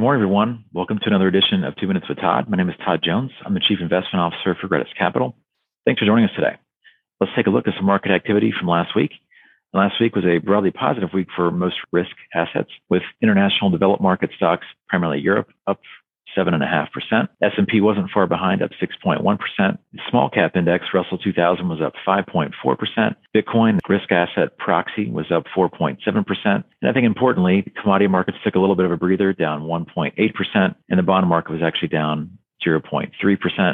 Good morning, everyone. Welcome to another edition of Two Minutes with Todd. My name is Todd Jones. I'm the Chief Investment Officer for Gratus Capital. Thanks for joining us today. Let's take a look at some market activity from last week. Last week was a broadly positive week for most risk assets, with international developed market stocks, primarily Europe, up 7.5%. S&P wasn't far behind, up 6.1%. Small cap index, Russell 2000, was up 5.4%. Bitcoin risk asset proxy was up 4.7%. And I think importantly, commodity markets took a little bit of a breather, down 1.8%, and the bond market was actually down 0.3%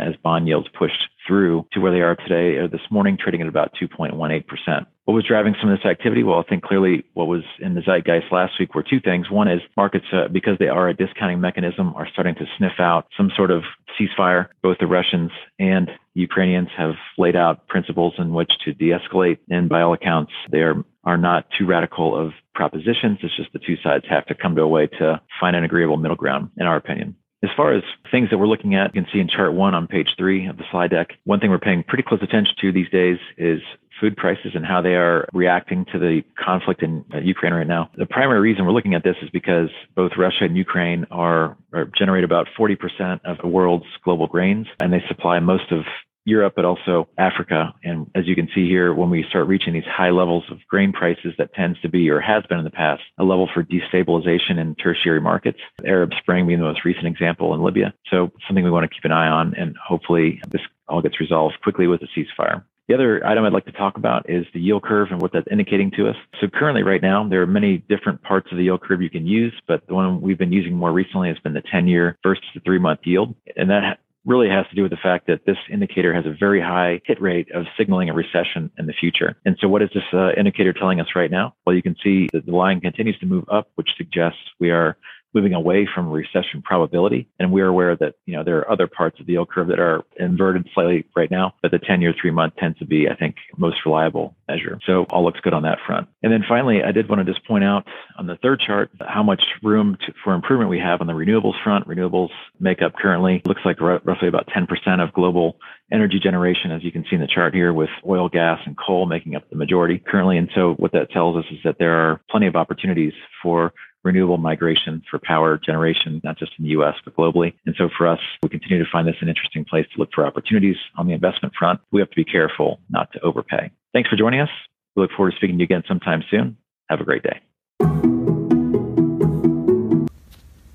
as bond yields pushed through to where they are today or this morning, trading at about 2.18%. What was driving some of this activity? Well, I think clearly what was in the zeitgeist last week were two things. One is markets, uh, because they are a discounting mechanism, are starting to sniff out some sort of ceasefire. Both the Russians and Ukrainians have laid out principles in which to de-escalate, and by all accounts, they are are not too radical of propositions. It's just the two sides have to come to a way to find an agreeable middle ground, in our opinion. As far as things that we're looking at, you can see in chart one on page three of the slide deck. One thing we're paying pretty close attention to these days is food prices and how they are reacting to the conflict in uh, Ukraine right now. The primary reason we're looking at this is because both Russia and Ukraine are, are generate about 40% of the world's global grains, and they supply most of Europe, but also Africa. And as you can see here, when we start reaching these high levels of grain prices, that tends to be or has been in the past a level for destabilization in tertiary markets. Arab Spring being the most recent example in Libya. So something we want to keep an eye on, and hopefully this all gets resolved quickly with a ceasefire. The other item I'd like to talk about is the yield curve and what that's indicating to us. So currently right now, there are many different parts of the yield curve you can use, but the one we've been using more recently has been the 10 year versus the three month yield. And that really has to do with the fact that this indicator has a very high hit rate of signaling a recession in the future. And so what is this uh, indicator telling us right now? Well, you can see that the line continues to move up, which suggests we are moving away from recession probability. And we're aware that, you know, there are other parts of the yield curve that are inverted slightly right now, but the 10 year, three month tends to be, I think, most reliable measure. So all looks good on that front. And then finally, I did want to just point out on the third chart how much room to, for improvement we have on the renewables front. Renewables make up currently looks like r- roughly about 10% of global energy generation, as you can see in the chart here, with oil, gas, and coal making up the majority currently. And so what that tells us is that there are plenty of opportunities for renewable migration for power generation, not just in the US, but globally. And so for us, we continue to find this an interesting place to look for opportunities on the investment front. We have to be careful not to overpay. Thanks for joining us. We look forward to speaking to you again sometime soon. Have a great day.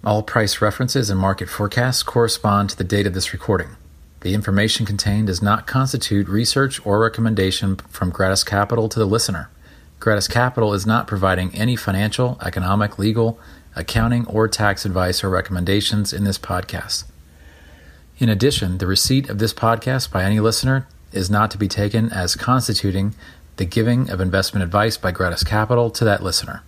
All price references and market forecasts correspond to the date of this recording. The information contained does not constitute research or recommendation from Gratus Capital to the listener. Gratus Capital is not providing any financial, economic, legal, accounting, or tax advice or recommendations in this podcast. In addition, the receipt of this podcast by any listener is not to be taken as constituting the giving of investment advice by Gratus Capital to that listener.